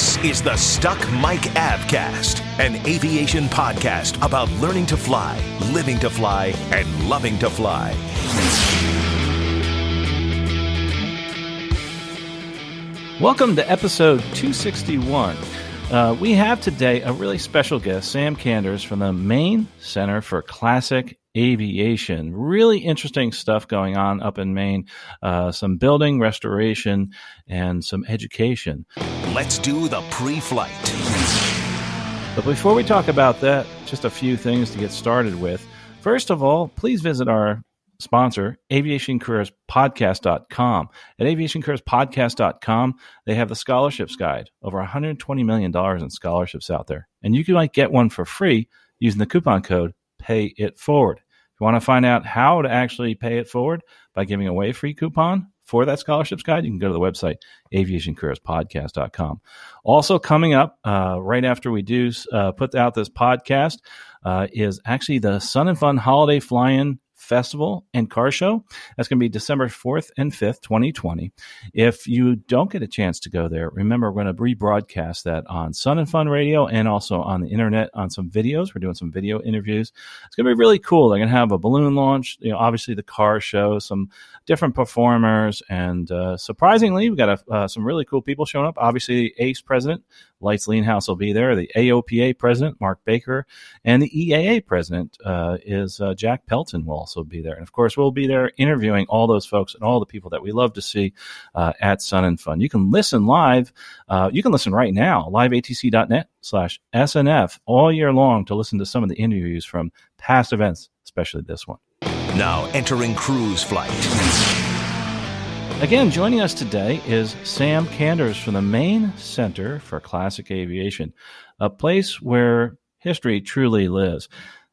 This is the Stuck Mic Avcast, an aviation podcast about learning to fly, living to fly, and loving to fly. Welcome to episode 261. Uh, we have today a really special guest, Sam Kanders from the Maine Center for Classic Aviation. Really interesting stuff going on up in Maine. Uh, some building restoration and some education. Let's do the pre flight. But before we talk about that, just a few things to get started with. First of all, please visit our sponsor, aviationcareerspodcast.com. At aviationcareerspodcast.com, they have the scholarships guide, over $120 million in scholarships out there. And you can like get one for free using the coupon code pay it forward. You want to find out how to actually pay it forward by giving away a free coupon for that scholarships guide, you can go to the website, aviationcareerspodcast.com. Also coming up uh, right after we do uh, put out this podcast uh, is actually the Sun and Fun Holiday Fly-In Festival and Car Show. That's going to be December 4th and 5th, 2020. If you don't get a chance to go there, remember we're going to rebroadcast that on Sun and Fun Radio and also on the internet on some videos. We're doing some video interviews. It's going to be really cool. They're going to have a balloon launch, you know, obviously the car show, some different performers, and uh, surprisingly, we've got a, uh, some really cool people showing up. Obviously, the ACE president Lites Leenhouts will be there. The AOPA president, Mark Baker, and the EAA president uh, is uh, Jack Pelton will also be there. And of course, we'll be there interviewing all those folks and all the people that we love to see uh, at Sun and Fun. You can listen live. Uh, you can listen right now, liveatc.net slash SNF all year long to listen to some of the interviews from past events, especially this one. Now entering cruise flight. Again, joining us today is Sam Kanders from the Maine Center for Classic Aviation, a place where history truly lives.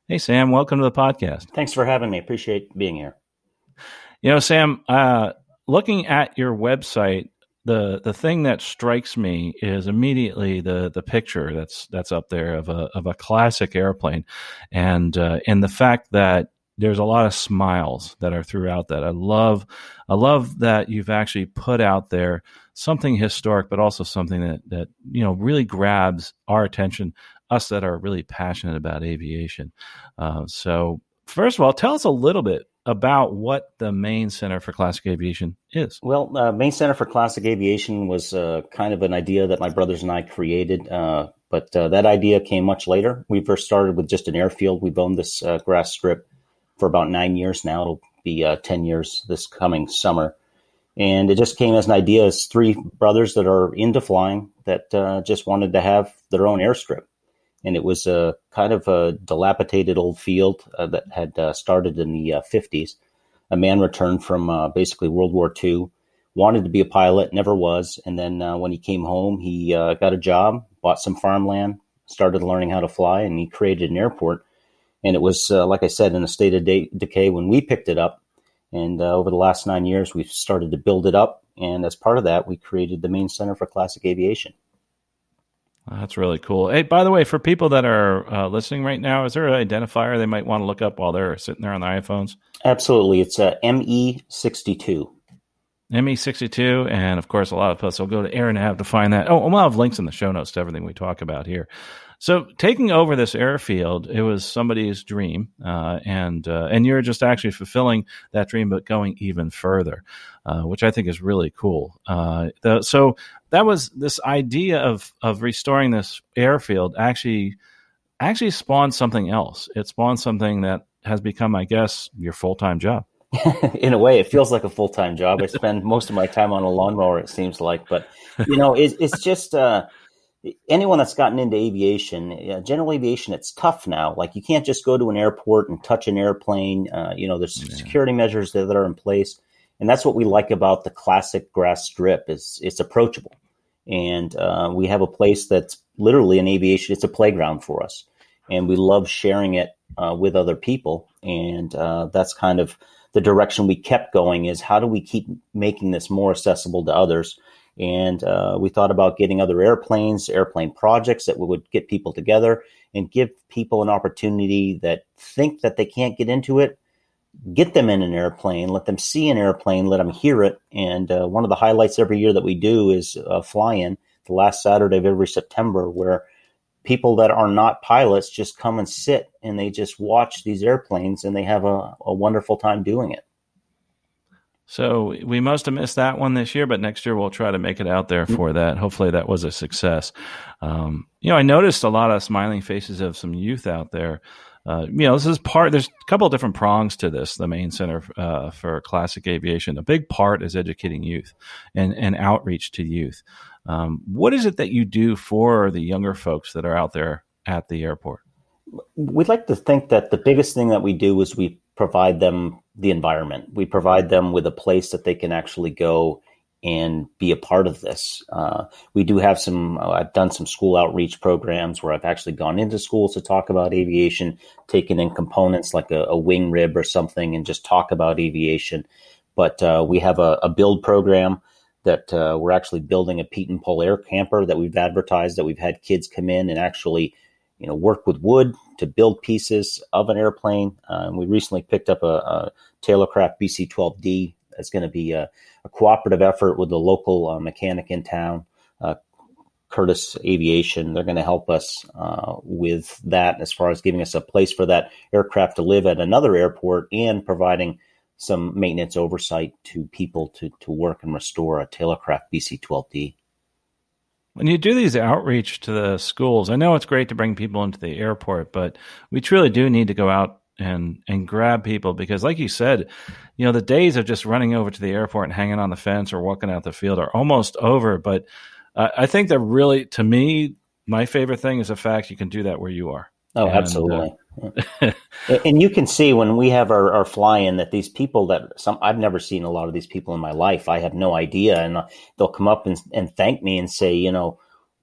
Hey, Sam, welcome to the podcast. Thanks for having me. Appreciate being here. You know, Sam, uh, looking at your website, the the thing that strikes me is immediately the the picture that's that's up there of a of a classic airplane, and uh, and the fact that there's a lot of smiles that are throughout that. I love, I love that you've actually put out there something historic, but also something that that you know really grabs our attention, us that are really passionate about aviation. Uh, so, first of all, tell us a little bit about what the Maine Center for Classic Aviation is. Well, uh, Maine Center for Classic Aviation was uh, kind of an idea that my brothers and I created. Uh, but uh, that idea came much later. We first started with just an airfield. We've owned this uh, grass strip for about nine years now. It'll be uh, 10 years this coming summer. And it just came as an idea as three brothers that are into flying that uh, just wanted to have their own airstrip. And it was a kind of a dilapidated old field uh, that had uh, started in the 50s. Uh, a man returned from uh, basically World War II, wanted to be a pilot, never was. And then when he came home, he got a job, bought some farmland, started learning how to fly, and he created an airport and it was uh, like I said in a state of de- decay when we picked it up. And uh, over the last nine years, we've started to build it up, and as part of that, we created the Maine Center for Classic Aviation. That's really cool. Hey, by the way, for people that are uh, listening right now, is there an identifier they might want to look up while they're sitting there on their iPhones? Absolutely. It's a ME62. ME62. And of course, a lot of us will go to AirNav to have to find that. Oh, and we'll have links in the show notes to everything we talk about here. So taking over this airfield, it was somebody's dream, uh, and uh, and you're just actually fulfilling that dream, but going even further, uh, which I think is really cool. Uh, the, so that was this idea of of restoring this airfield actually actually spawned something else. It spawned something that has become, I guess, your full time job. in a way, it feels like a full time job. I spend most of my time on a lawnmower. It seems like, but you know, it, it's just uh, anyone that's gotten into aviation, uh, general aviation, it's tough now. Like you can't just go to an airport and touch an airplane. Uh, you know, there's yeah. security measures that, that, are in place, and that's what we like about the classic grass strip is it's approachable. and uh, we have a place that's literally an aviation. It's a playground for us, and we love sharing it uh, with other people. And uh, that's kind of the direction we kept going. Is how do we keep making this more accessible to others? And uh, we thought about getting other airplanes, airplane projects that would get people together and give people an opportunity that think that they can't get into it get them in an airplane, let them see an airplane, let them hear it. And uh, one of the highlights every year that we do is uh, fly in the last Saturday of every September, where people that are not pilots just come and sit and they just watch these airplanes and they have a, a wonderful time doing it. So we must have missed that one this year, but next year we'll try to make it out there for that. Hopefully that was a success. Um, you know, I noticed a lot of smiling faces of some youth out there uh, you know, this is part. There's a couple of different prongs to this. The Maine center uh, for classic aviation. A big part is educating youth and and outreach to youth. Um, what is it that you do for the younger folks that are out there at the airport? We'd like to think that the biggest thing that we do is we provide them the environment. We provide them with a place that they can actually go and be a part of this. Uh, we do have some, uh, I've done some school outreach programs where I've actually gone into schools to talk about aviation, taken in components like a, a wing rib or something and just talk about aviation. But uh, we have a, a, build program that uh, we're actually building a Pietenpol air camper that we've advertised that we've had kids come in and actually, you know, work with wood to build pieces of an airplane. Uh, we recently picked up a, a Taylorcraft BC-12D it's going to be a, a, cooperative effort with the local uh, mechanic in town, uh, Curtis Aviation. They're going to help us uh, with that as far as giving us a place for that aircraft to live at another airport and providing some maintenance oversight to people to, to work and restore a Taylorcraft BC 12D. When you do these outreach to the schools, I know it's great to bring people into the airport, but we truly do need to go out and and grab people because like you said you know the days of just running over to the airport and hanging on the fence or walking out the field are almost over but uh, i think that really to me my favorite thing is the fact you can do that where you are oh and, uh, absolutely uh, and you can see when we have our, our fly-in that these people that some I've never seen a lot of these people in my life. I have no idea, and uh, they'll come up and, and thank me and say, you know,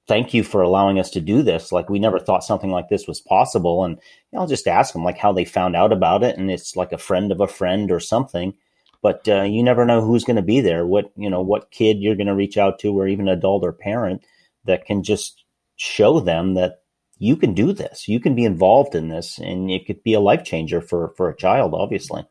thank you for allowing us to do this. Like we never thought something like this was possible. And I'll just ask them like how they found out about it. And it's like a friend of a friend or something, but uh, you never know who's going to be there. What, you know, what kid you're going to reach out to or even adult or parent that can just show them that you can do this. You can be involved in this and it could be a life changer for, for a child, obviously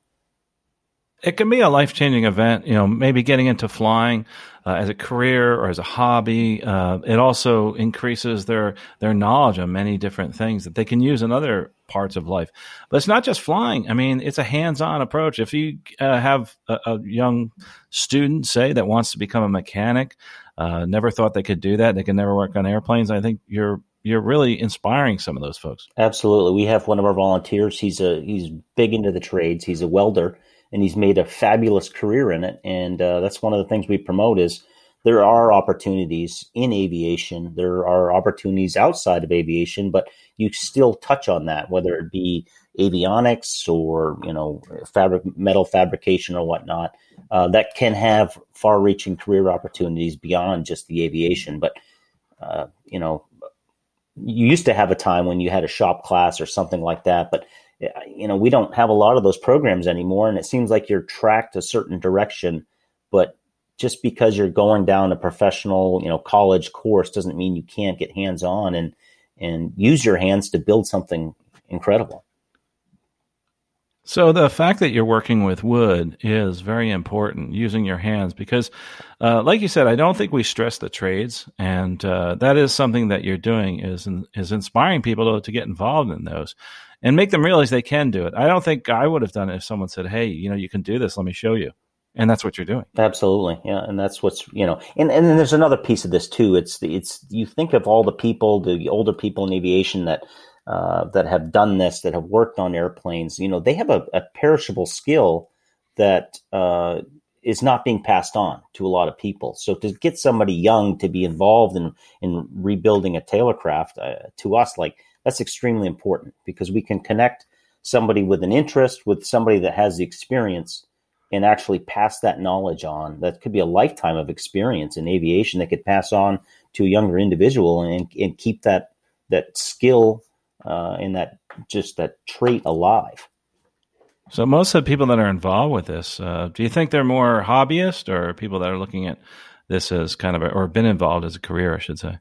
it can be a life changing event. You know, maybe getting into flying uh, as a career or as a hobby. Uh, it also increases their their knowledge of many different things that they can use in other parts of life. But it's not just flying. I mean, it's a hands on approach. If you uh, have a, a, young student, say, that wants to become a mechanic, uh, never thought they could do that, they can never work on airplanes. I think you're you're really inspiring some of those folks. Absolutely. We have one of our volunteers. He's a he's big into the trades. He's a welder and he's made a fabulous career in it. And uh, that's one of the things we promote is there are opportunities in aviation. There are opportunities outside of aviation, but you still touch on that, whether it be avionics or you know fabric metal fabrication or whatnot. Uh, that can have far-reaching career opportunities beyond just the aviation. But uh, you know, you used to have a time when you had a shop class or something like that, but eh, you know, we don't have a lot of those programs anymore, and it seems like you're tracked a certain direction. But just because you're going down a professional, you know, college course doesn't mean you can't get hands on and and use your hands to build something incredible. So the fact that you're working with wood is very important, using your hands, because, uh, like you said, I don't think we stress the trades, and uh, that is something that you're doing is is inspiring people to, to get involved in those and make them realize they can do it. I don't think I would have done it if someone said, "Hey, you know, you can do this. Let me show you." And that's what you're doing. Absolutely, yeah. And that's what's you know, and and then there's another piece of this too. It's the, it's you think of all the people, the older people in aviation that uh, that have done this, that have worked on airplanes. You know, they have a, a perishable skill that uh, is not being passed on to a lot of people. So to get somebody young to be involved in in rebuilding a Taylorcraft uh, to us, like that's extremely important because we can connect somebody with an interest with somebody that has the experience and actually pass that knowledge on. That could be a lifetime of experience in aviation that could pass on to a younger individual and, and keep that that skill uh, and that just that trait alive. So most of the people that are involved with this, uh, do you think they're more hobbyist or people that are looking at this as kind of a, or been involved as a career, I should say?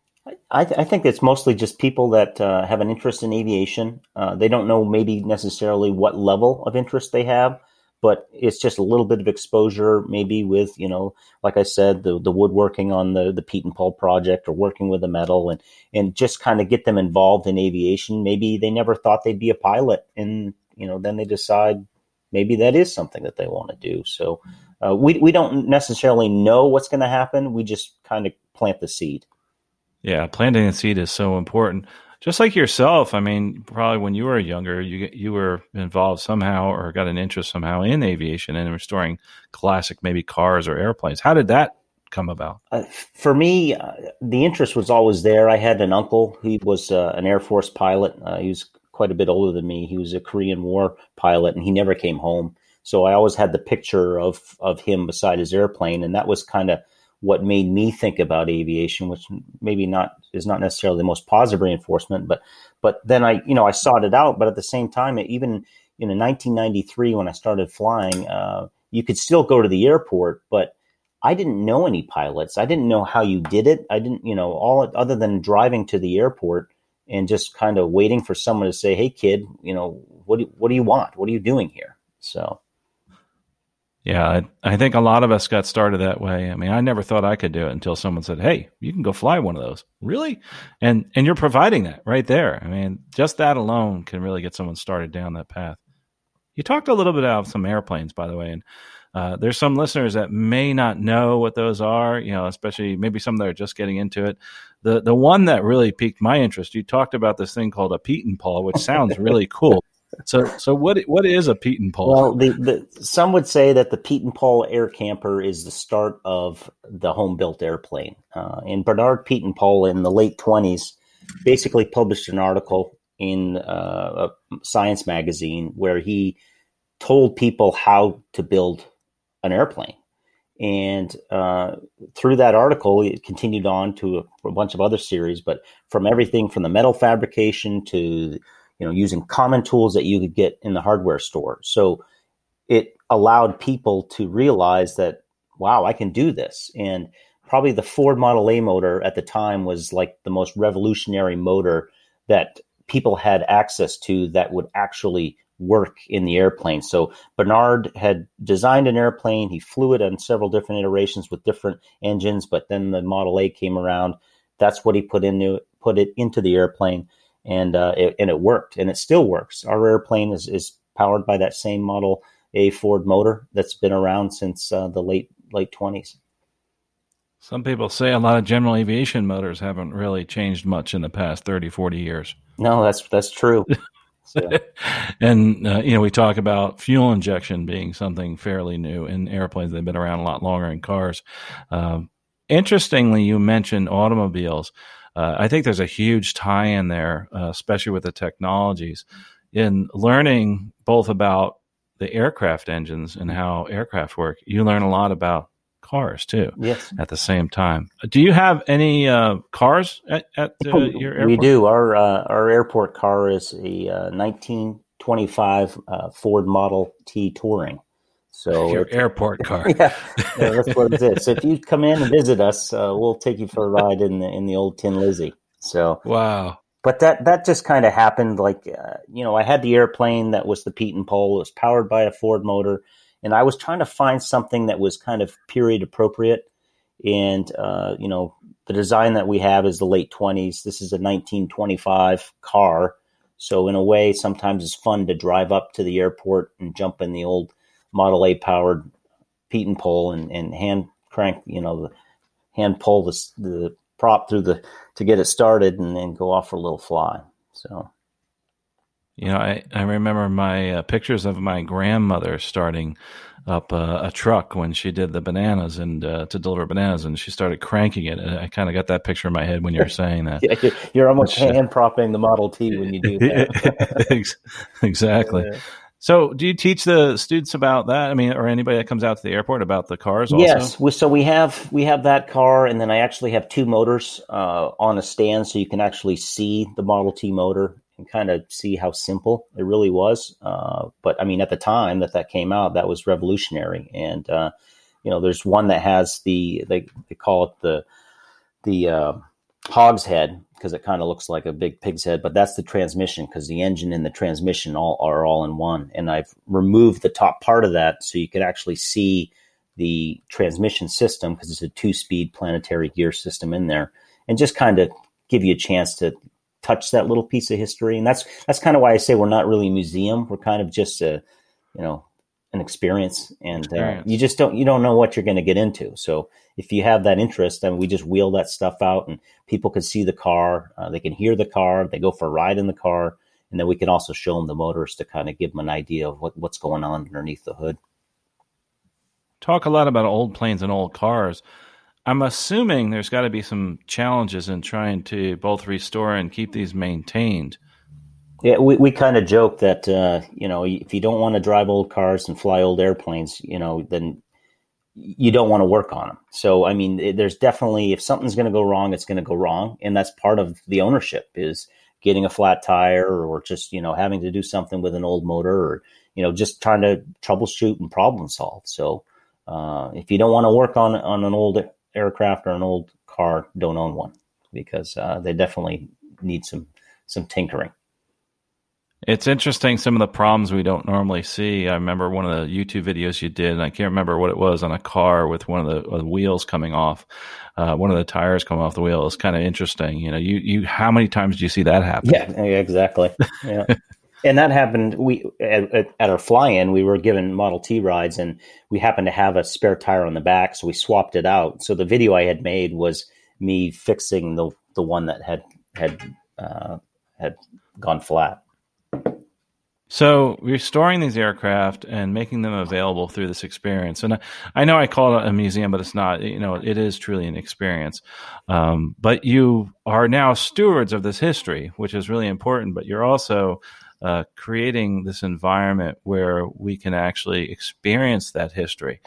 I, th- I think it's mostly just people that uh, have an interest in aviation. Uh, they don't know maybe necessarily what level of interest they have, but it's just a little bit of exposure, maybe with you know, like I said, the the woodworking on the the Pietenpol project, or working with the metal, and and just kind of get them involved in aviation. Maybe they never thought they'd be a pilot, and you know, then they decide maybe that is something that they want to do. So uh, we we don't necessarily know what's going to happen. We just kind of plant the seed. Yeah, planting the seed is so important. Just like yourself, I mean, probably when you were younger, you you were involved somehow or got an interest somehow in aviation and restoring classic maybe cars or airplanes. How did that come about? Uh, for me, uh, the interest was always there. I had an uncle; he was uh, an Air Force pilot. Uh, he was quite a bit older than me. He was a Korean War pilot, and he never came home. So I always had the picture of of him beside his airplane, and that was kind of what made me think about aviation, which maybe not is not necessarily the most positive reinforcement, but but then I you know I sought it out. But at the same time, even in 1993 when I started flying, uh, you could still go to the airport, but I didn't know any pilots. I didn't know how you did it. I didn't you know all other than driving to the airport and just kind of waiting for someone to say, "Hey, kid, you know what do, what do you want? What are you doing here?" So yeah, I, I, think a lot of us got started that way. I mean, I never thought I could do it until someone said, "Hey, you can go fly one of those." Really? And and you're providing that right there. I mean, just that alone can really get someone started down that path. You talked a little bit about some airplanes, by the way, and uh, there's some listeners that may not know what those are. You know, especially maybe some that are just getting into it. The the one that really piqued my interest, you talked about this thing called a Pietenpol, which sounds really cool. So, so what what is a Pietenpol? Well, the, the, some would say that the Pietenpol Air Camper is the start of the home built airplane. Uh, and Bernard Pietenpol in the late twenties basically published an article in uh, a science magazine where he told people how to build an airplane. And uh, through that article, it continued on to a, a bunch of other series, but from everything from the metal fabrication to you know, using common tools that you could get in the hardware store. So it allowed people to realize that, wow, I can do this. And probably the Ford Model A motor at the time was like the most revolutionary motor that people had access to that would actually work in the airplane. So Bernard had designed an airplane. He flew it on several different iterations with different engines, but then the Model A came around. That's what he put into put it into the airplane and uh, it, and it worked, and it still works. Our airplane is is powered by that same Model A Ford motor that's been around since uh, the late late twenties. Some people say a lot of general aviation motors haven't really changed much in the past 30, 40 years. No, that's that's true. So. and uh, you know, we talk about fuel injection being something fairly new in airplanes. They've been around a lot longer in cars. Uh, interestingly, you mentioned automobiles uh, I think there's a huge tie in there, uh, especially with the technologies, in learning both about the aircraft engines and how aircraft work. You learn a lot about cars too. Yes. At the same time, do you have any uh, cars at, at uh, your airport? We do. Our uh, our airport car is a 1925 uh, Ford Model T Touring. So your airport car. yeah, that's what it is. So if you come in and visit us, uh, we'll take you for a ride in the in the old Tin Lizzie. So wow. But that that just kind of happened. Like uh, you know, I had the airplane that was the Pietenpol. It was powered by a Ford motor, and I was trying to find something that was kind of period appropriate. And uh, you know, the design that we have is the late twenties. This is a 1925 car. So in a way, sometimes it's fun to drive up to the airport and jump in the old Model A powered Pietenpol and, and hand crank, you know, the hand pull the, the prop through the to get it started and then go off for a little fly. So, you know, I, I remember my uh, pictures of my grandmother starting up uh, a truck when she did the bananas and uh, to deliver bananas, and she started cranking it. And I kind of got that picture in my head when you were saying that. yeah, you're almost Which, uh, hand propping the Model T when you do that. exactly. Yeah. So, do you teach the students about that? I mean, or anybody that comes out to the airport about the cars? Also? Yes. We, so we have we have that car, and then I actually have two motors uh, on a stand, so you can actually see the Model T motor and kind of see how simple it really was. Uh, but I mean, at the time that that came out, that was revolutionary. And uh, you know, there's one that has the they they call it the the uh, hog's head because it kind of looks like a big pig's head, but that's the transmission because the engine and the transmission all are all in one. And I've removed the top part of that so you can actually see the transmission system because it's a two-speed planetary gear system in there, and just kind of give you a chance to touch that little piece of history. And that's that's kind of why I say we're not really a museum. We're kind of just a you know an experience, and experience. Uh, you just don't you don't know what you're going to get into. So if you have that interest, then we just wheel that stuff out, and people can see the car, uh, they can hear the car, they go for a ride in the car, and then we can also show them the motors to kind of give them an idea of what, what's going on underneath the hood. Talk a lot about old planes and old cars. I'm assuming there's got to be some challenges in trying to both restore and keep these maintained. Yeah, we, we kind of joke that uh, you know if you don't want to drive old cars and fly old airplanes, you know, then you don't want to work on them. So I mean, there's definitely if something's going to go wrong, it's going to go wrong, and that's part of the ownership is getting a flat tire or just you know having to do something with an old motor or you know just trying to troubleshoot and problem solve. So uh, if you don't want to work on on an old aircraft or an old car, don't own one because uh, they definitely need some some tinkering. It's interesting some of the problems we don't normally see. I remember one of the YouTube videos you did, and I can't remember what it was on a car with one of the, the wheels coming off, uh, one of the tires coming off the wheel. It's kind of interesting. You know, you you how many times do you see that happen? Yeah, exactly. Yeah. and that happened. We at, at our fly-in, we were given Model T rides, and we happened to have a spare tire on the back, so we swapped it out. So the video I had made was me fixing the the one that had had uh, had gone flat. So restoring these aircraft and making them available through this experience, and I, know I call it a museum, but it's not. You know, it is truly an experience. Um, but you are now stewards of this history, which is really important. But you're also uh, creating this environment where we can actually experience that history.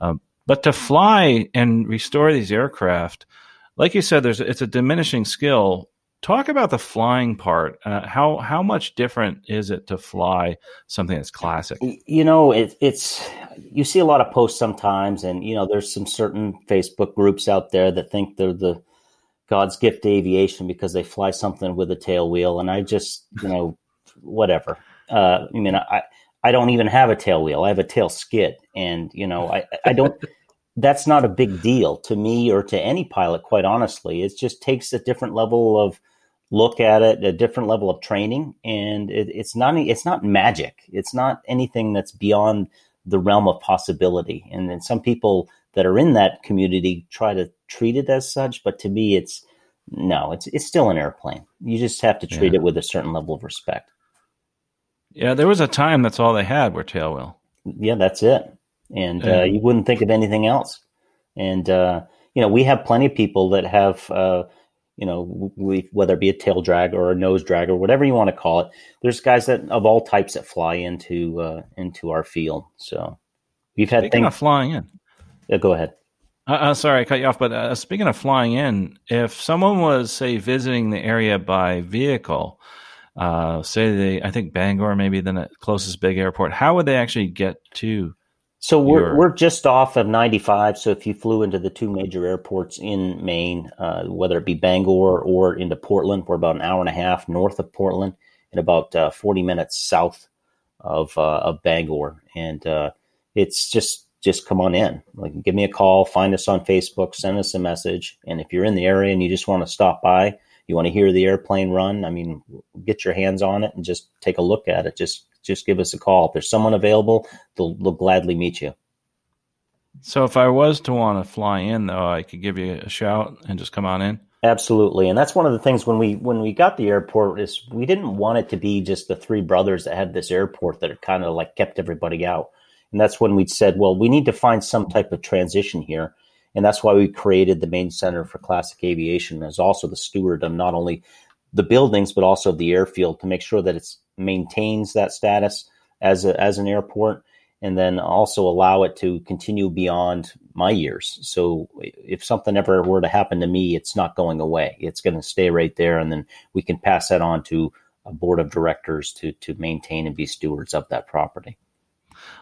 Um, but to fly and restore these aircraft, like you said, there's it's a diminishing skill Talk about the flying part. Uh, how how much different is it to fly something that's classic? You know, it, it's you see a lot of posts sometimes, and you know, there's some certain Facebook groups out there that think they're the God's gift to aviation because they fly something with a tail wheel, and I just you know, whatever. Uh, I mean, I I don't even have a tail wheel. I have a tail skid, and you know, I I don't. that's not a big deal to me or to any pilot, quite honestly. It just takes a different level of look at it, a different level of training, and it, it's not it's not magic. It's not anything that's beyond the realm of possibility. And then some people that are in that community try to treat it as such, but to me, it's no, it's it's still an airplane. You just have to treat yeah. it with a certain level of respect. Yeah, there was a time that's all they had were tailwheel. Yeah, that's it and uh, you wouldn't think of anything else. And uh, you know, we have plenty of people that have, uh, you know, we, whether it be a tail drag or a nose drag or whatever you want to call it. There's guys that of all types that fly into uh, into our field. So we've had speaking things, of flying in. Yeah, go ahead. Uh, uh, sorry, I cut you off. But uh, speaking of flying in, if someone was say visiting the area by vehicle, uh, say they, I think Bangor maybe the closest big airport, how would they actually get to so we're we're just off of 95. So if you flew into the two major airports in Maine, uh, whether it be Bangor or into Portland, we're about an hour and a half north of Portland and about uh, 40 minutes south of uh, of Bangor, and uh, it's just just come on in. Like, give me a call, find us on Facebook, send us a message, and if you're in the area and you just want to stop by, you want to hear the airplane run, I mean, get your hands on it and just take a look at it. Just just give us a call. If there's someone available, they'll, they'll gladly meet you. So if I was to want to fly in, though, I could give you a shout and just come on in. Absolutely, and that's one of the things when we when we got the airport is we didn't want it to be just the three brothers that had this airport that kind of like kept everybody out, and that's when we said, well, we need to find some type of transition here, and that's why we created the Maine Center for Classic Aviation as also the steward of not only the buildings but also the airfield to make sure that it maintains that status as a, as an airport, and then also allow it to continue beyond my years. So if something ever were to happen to me, it's not going away. It's going to stay right there, and then we can pass that on to a board of directors to to maintain and be stewards of that property.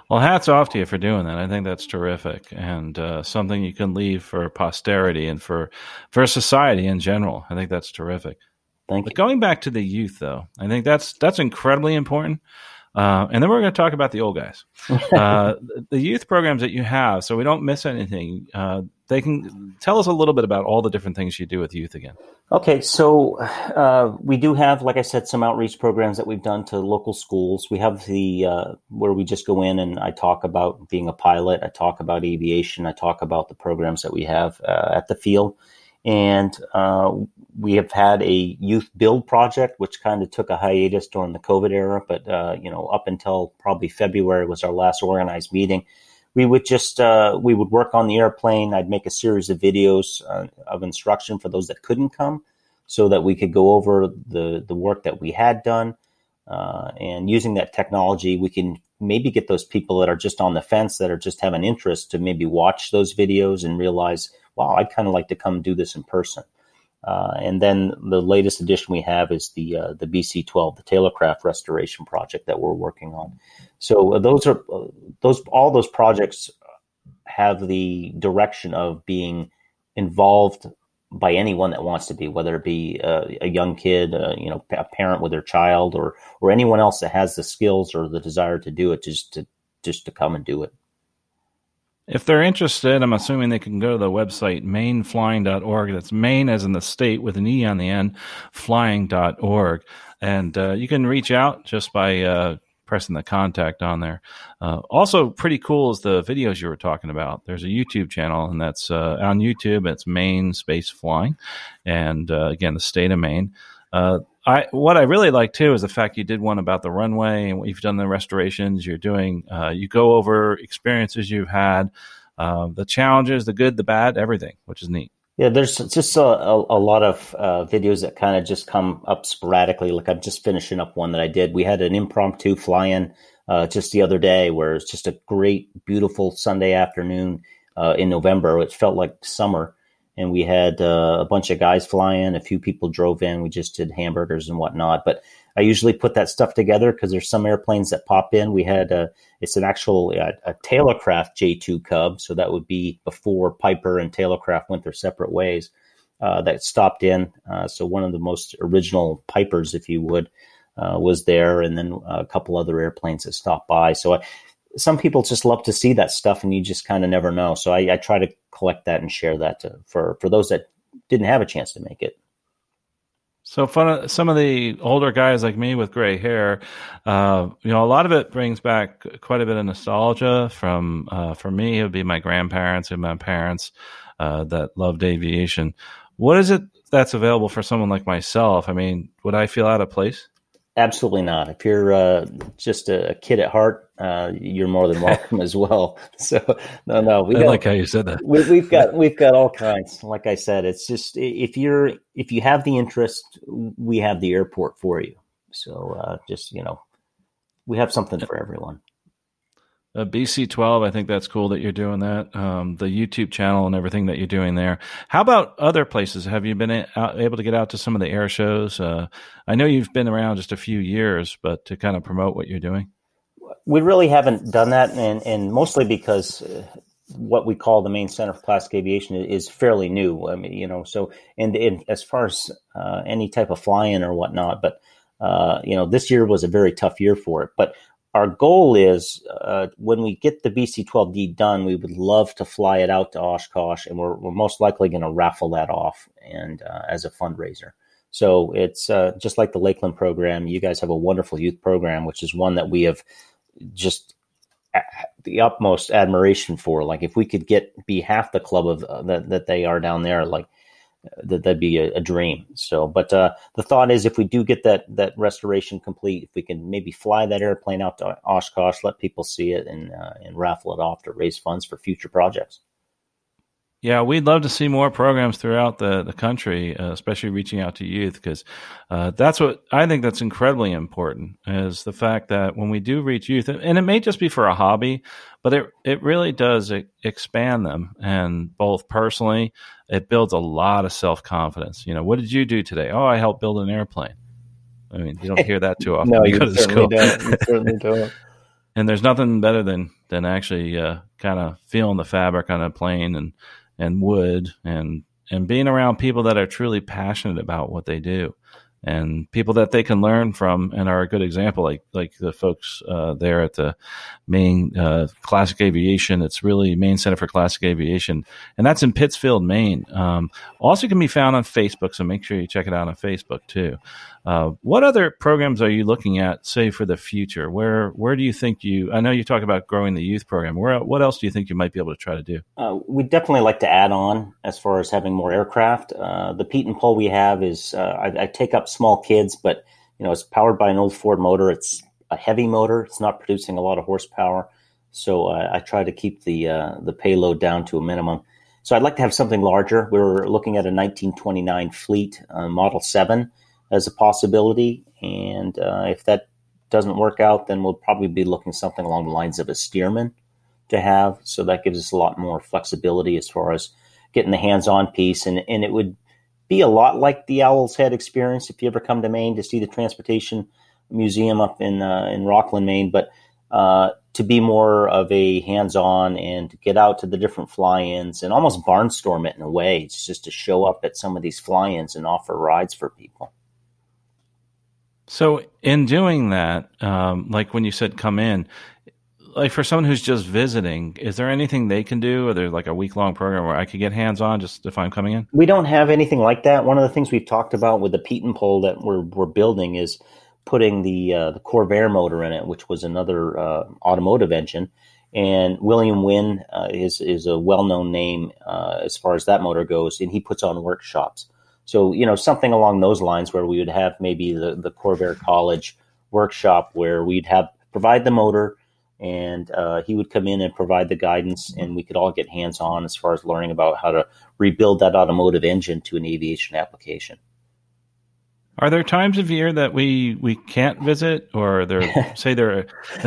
Well, hats off to you for doing that. I think that's terrific and uh, something you can leave for posterity and for for society in general. I think that's terrific. Thank but you. Going back to the youth, though, I think that's that's incredibly important. Uh, and then we're going to talk about the old guys, uh, the youth programs that you have, so we don't miss anything. Uh, they can tell us a little bit about all the different things you do with youth again. Okay, so uh, we do have, like I said, some outreach programs that we've done to local schools. We have the uh, where we just go in and I talk about being a pilot. I talk about aviation. I talk about the programs that we have uh, at the field and uh, we have had a youth build project, which kind of took a hiatus during the COVID era. But uh, you know, up until probably February was our last organized meeting. We would just uh, we would work on the airplane. I'd make a series of videos uh, of instruction for those that couldn't come, so that we could go over the the work that we had done. Uh, and using that technology, we can maybe get those people that are just on the fence that are just have an interest to maybe watch those videos and realize wow, I'd kind of like to come do this in person. Uh, and then the latest addition we have is the uh, the BC-12, the Taylorcraft restoration project that we're working on. So uh, those are uh, those all those projects have the direction of being involved by anyone that wants to be, whether it be uh, a young kid, you know, a parent with their child, or or anyone else that has the skills or the desire to do it, just to just to come and do it. If they're interested, I'm assuming they can go to the website maineflying.org. That's Maine as in the state with an E on the end, flying.org. And uh, you can reach out just by uh, pressing the contact on there. Uh, also, pretty cool is the videos you were talking about. There's a YouTube channel, and that's uh, on YouTube. It's Maine Space Flying. And uh, again, the state of Maine. I what I really like too is the fact you did one about the runway and what you've done the restorations. You're doing uh, you go over experiences you've had, uh, the challenges, the good, the bad, everything, which is neat. Yeah, there's just a, a, a lot of uh, videos that kind of just come up sporadically. Like I'm just finishing up one that I did. We had an impromptu fly-in uh, just the other day, where it's just a great, beautiful Sunday afternoon uh, in November. It felt like summer and we had uh, a bunch of guys fly in. A few people drove in. We just did hamburgers and whatnot. But I usually put that stuff together because there's some airplanes that pop in. We had a, it's an actual a, a Taylorcraft J2 Cub, so that would be before Piper and Taylorcraft went their separate ways. Uh, that stopped in. Uh, so one of the most original Pipers, if you would, uh, was there, and then a couple other airplanes that stopped by. So I, some people just love to see that stuff, and you just kind of never know. So I, I, try to collect that and share that to, for for those that didn't have a chance to make it. So fun, some of the older guys like me with gray hair, uh, you know, a lot of it brings back quite a bit of nostalgia. From uh, for me, it would be my grandparents and my parents uh, that loved aviation. What is it that's available for someone like myself? I mean, would I feel out of place? Absolutely not. If you're uh, just a kid at heart, uh, you're more than welcome as well. So no, no, we got, like how you said that. We, have got we've got all kinds. Like I said, it's just if you're if you have the interest, we have the airport for you. So uh, just you know, we have something for everyone. Uh, BC12, I think that's cool that you're doing that. Um, the YouTube channel and everything that you're doing there. How about other places? Have you been a- able to get out to some of the air shows? Uh, I know you've been around just a few years, but to kind of promote what you're doing. We really haven't done that, and, and mostly because uh, what we call the Maine Center for Classic Aviation is fairly new. I mean, you know, so and, and as far as uh, any type of fly-in or whatnot, but uh, you know, this year was a very tough year for it. But our goal is uh, when we get the BC12D done, we would love to fly it out to Oshkosh, and we're, we're most likely going to raffle that off and uh, as a fundraiser. So it's uh, just like the Lakeland program. You guys have a wonderful youth program, which is one that we have just the utmost admiration for. Like if we could get be half the club of uh, that that they are down there, like that that'd be a, a dream. So, but uh, the thought is, if we do get that that restoration complete, if we can maybe fly that airplane out to Oshkosh, let people see it, and uh, and raffle it off to raise funds for future projects. Yeah, we'd love to see more programs throughout the, the country, uh, especially reaching out to youth, because uh, that's what I think that's incredibly important is the fact that when we do reach youth, and it may just be for a hobby, but it, it really does expand them. And both personally, it builds a lot of self confidence. You know, what did you do today? Oh, I helped build an airplane. I mean, you don't hear that too often. no, you certainly don't. You certainly don't. and there's nothing better than than actually uh, kind of feeling the fabric on a plane and and wood and and being around people that are truly passionate about what they do and people that they can learn from and are a good example, like like the folks uh, there at the Maine uh, Classic Aviation. It's really Maine Center for Classic Aviation, and that's in Pittsfield, Maine. Um, also, can be found on Facebook, so make sure you check it out on Facebook too. Uh, what other programs are you looking at, say, for the future? Where where do you think you? I know you talk about growing the youth program. Where what else do you think you might be able to try to do? Uh, we definitely like to add on as far as having more aircraft. Uh, the Pietenpol we have is uh, I, I, take up small kids, but you know it's powered by an old Ford motor. It's a heavy motor. It's not producing a lot of horsepower, so uh, I try to keep the the payload down to a minimum. So I'd like to have something larger. We are looking at a 1929 Fleet Model Seven as a possibility. And uh, if that doesn't work out, then we'll probably be looking something along the lines of a Stearman to have. So that gives us a lot more flexibility as far as getting the hands-on piece, and and it would be a lot like the Owl's Head experience if you ever come to Maine to see the transportation museum up in uh, in Rockland, Maine, but uh, to be more of a hands-on and to get out to the different fly-ins and almost barnstorm it in a way. It's just to show up at some of these fly-ins and offer rides for people. So, in doing that, um, like when you said come in, like for someone who's just visiting, is there anything they can do? Or there's like a week long program where I could get hands on just if I'm coming in? We don't have anything like that. One of the things we've talked about with the Pietenpol that we're we're building is putting the uh, the Corvair motor in it, which was another uh, automotive engine. And William Wynne uh, is is a well known name uh, as far as that motor goes, and he puts on workshops. So, you know, something along those lines where we would have maybe the, the Corvair College workshop where we'd have provide the motor and uh, he would come in and provide the guidance and we could all get hands on as far as learning about how to rebuild that automotive engine to an aviation application. Are there times of year that we, we can't visit, or there say there?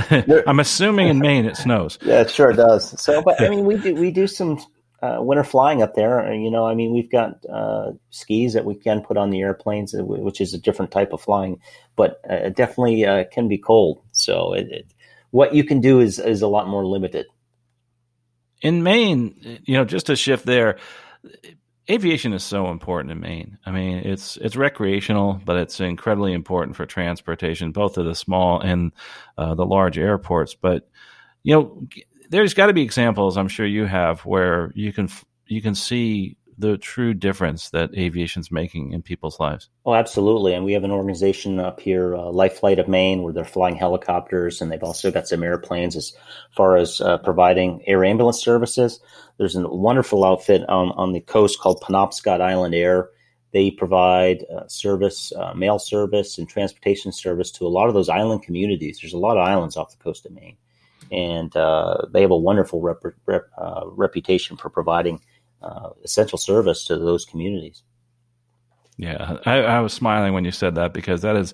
I'm assuming in Maine it snows. Yeah, it sure does. So, but I mean, we do we do some uh, winter flying up there. You know, I mean, we've got uh, skis that we can put on the airplanes, uh, which is a different type of flying, but uh, definitely uh, can be cold. So, it, it, what you can do is is a lot more limited. In Maine, you know, just to shift there, aviation is so important in Maine. I mean, it's it's recreational, but it's incredibly important for transportation, both of the small and uh, the large airports. But you know, there's got to be examples I'm sure you have where you can you can see the true difference that aviation's making in people's lives. Oh, absolutely. And we have an organization up here, uh, Life Flight of Maine, where they're flying helicopters, and they've also got some airplanes as far as uh, providing air ambulance services. There's a wonderful outfit on, on the coast called Penobscot Island Air. They provide uh, service, uh, mail service, and transportation service to a lot of those island communities. There's a lot of islands off the coast of Maine and uh, they have a wonderful rep, rep, uh, reputation for providing uh, essential service to those communities. Yeah, I, I, was smiling when you said that because that is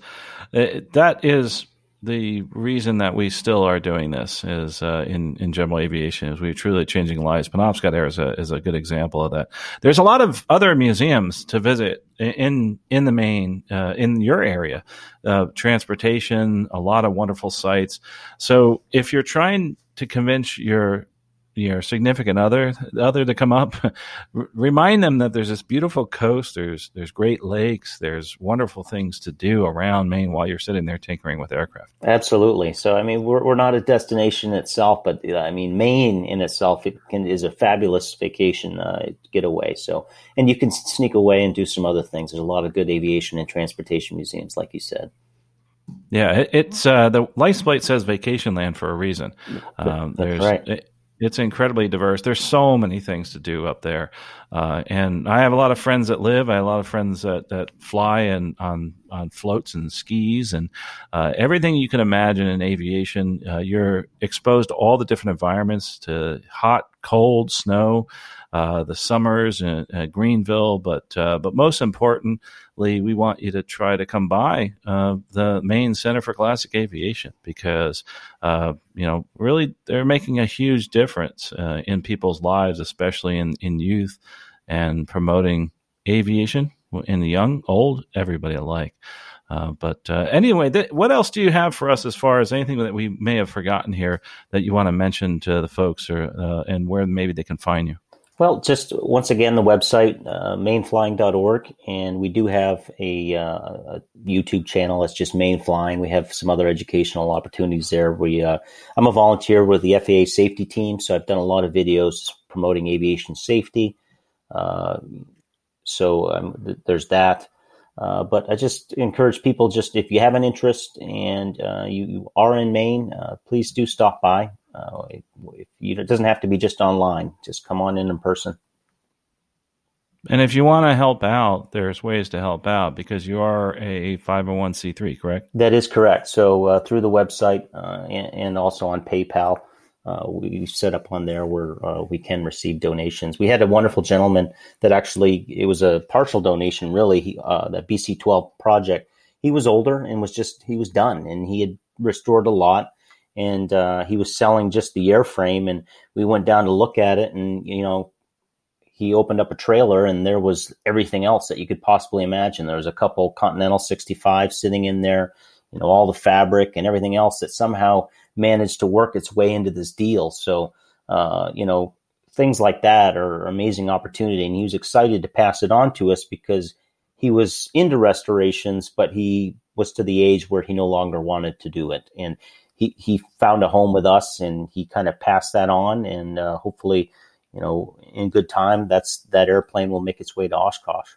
that is the reason that we still are doing this is uh, in in general aviation is we're truly changing lives. Penobscot Air is a is a good example of that. There's a lot of other museums to visit in in the Maine uh, in your area, uh, transportation, a lot of wonderful sites. So if you're trying to convince your your significant other other to come up remind them that there's this beautiful coast there's there's great lakes there's wonderful things to do around maine while you're sitting there tinkering with aircraft. Absolutely. So i mean we're, we're not a destination itself but i mean maine in itself it can, is a fabulous vacation uh, getaway. So and you can sneak away and do some other things. There's a lot of good aviation and transportation museums like you said. Yeah, it, it's uh, the license plate says vacation land for a reason. Um, That's right. It, it's incredibly diverse. There's so many things to do up there, uh, and I have a lot of friends that live. I have a lot of friends that, that fly and on on floats and skis and uh, everything you can imagine in aviation. Uh, you're exposed to all the different environments, to hot, cold, snow. Uh, the summers in, in Greenville, but uh, but most importantly, we want you to try to come by uh, the Maine Center for Classic Aviation because uh, you know really they're making a huge difference uh, in people's lives, especially in in youth, and promoting aviation in the young, old, everybody alike. Uh, but uh, anyway, th- what else do you have for us as far as anything that we may have forgotten here that you want to mention to the folks, or uh, and where maybe they can find you? Well, just once again, the website, uh, maineflying.org. And we do have a, uh, a, YouTube channel that's just maineflying. We have some other educational opportunities there. We, uh, I'm a volunteer with the FAA safety team, so I've done a lot of videos promoting aviation safety. Uh, so um, th- there's that. Uh, but I just encourage people just if you have an interest and uh, you, are in Maine, please do stop by. Uh, if, if you, it doesn't have to be just online; just come on in in person. And if you want to help out, there's ways to help out because you are a 501c3, correct? That is correct. So uh, through the website uh, and, and, also on PayPal, uh, we set up on there where uh, we can receive donations. We had a wonderful gentleman that actually it was a partial donation, really. He, uh, that BC12 project. He was older and was just he was done, and he had restored a lot, and uh, he was selling just the airframe. And we went down to look at it, and you know, he opened up a trailer, and there was everything else that you could possibly imagine. There was a couple Continental 65 sitting in there, you know, all the fabric and everything else that somehow managed to work its way into this deal. So, uh, you know, things like that are amazing opportunity. And he was excited to pass it on to us because he was into restorations, but he was to the age where he no longer wanted to do it. And he, he found a home with us and he kind of passed that on. And uh, hopefully, you know, in good time, that's that airplane will make its way to Oshkosh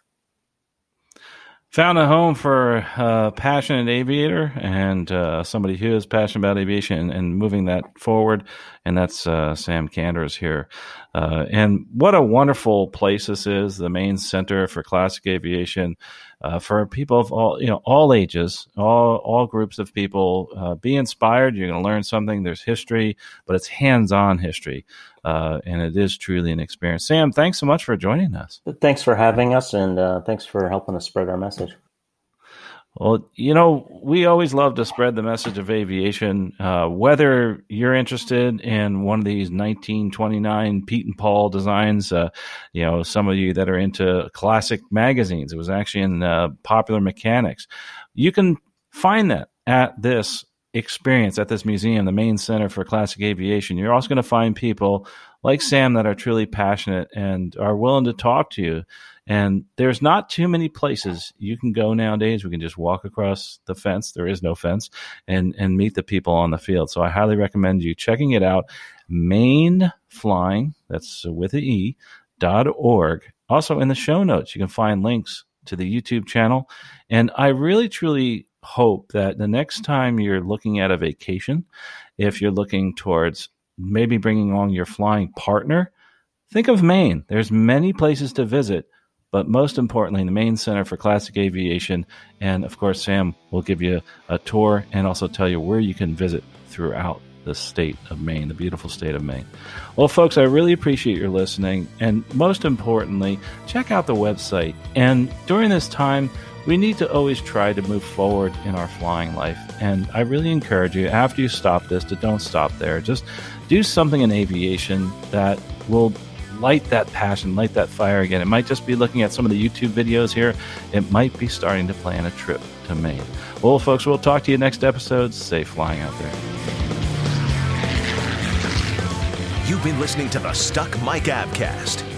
found a home for a passionate aviator and uh, somebody who is passionate about aviation and, and moving that forward. And that's uh, Sam Kanders here. Uh, and what a wonderful place this is, the Maine Center for Classic Aviation. Uh, for people of all you know all ages, all all groups of people. Uh, be inspired. You're going to learn something. There's history, but it's hands-on history, uh, and it is truly an experience. Sam, thanks so much for joining us. Thanks for having us, and uh, thanks for helping us spread our message. Well, you know, we always love to spread the message of aviation. Uh, whether you're interested in one of these 1929 Pietenpol designs, uh, you know, some of you that are into classic magazines, it was actually in uh, Popular Mechanics. You can find that at this experience at this museum, the Maine Center for Classic Aviation. You're also going to find people like Sam that are truly passionate and are willing to talk to you and there's not too many places you can go nowadays. We can just walk across the fence. There is no fence and, and meet the people on the field. So I highly recommend you checking it out. Maine Flying, that's with an E, dot org. Also in the show notes, you can find links to the YouTube channel. And I really, truly hope that the next time you're looking at a vacation, if you're looking towards maybe bringing on your flying partner, think of Maine. There's many places to visit but most importantly, the Maine Center for Classic Aviation. And of course, Sam will give you a tour and also tell you where you can visit throughout the state of Maine, the beautiful state of Maine. Well, folks, I really appreciate your listening. And most importantly, check out the website. And during this time, we need to always try to move forward in our flying life. And I really encourage you, after you stop this, to don't stop there. Just do something in aviation that will light that passion, light that fire again. It might just be looking at some of the YouTube videos here. It might be starting to plan a trip to Maine. Well, folks, we'll talk to you next episode. Safe flying out there. You've been listening to the Stuck Mic Avcast.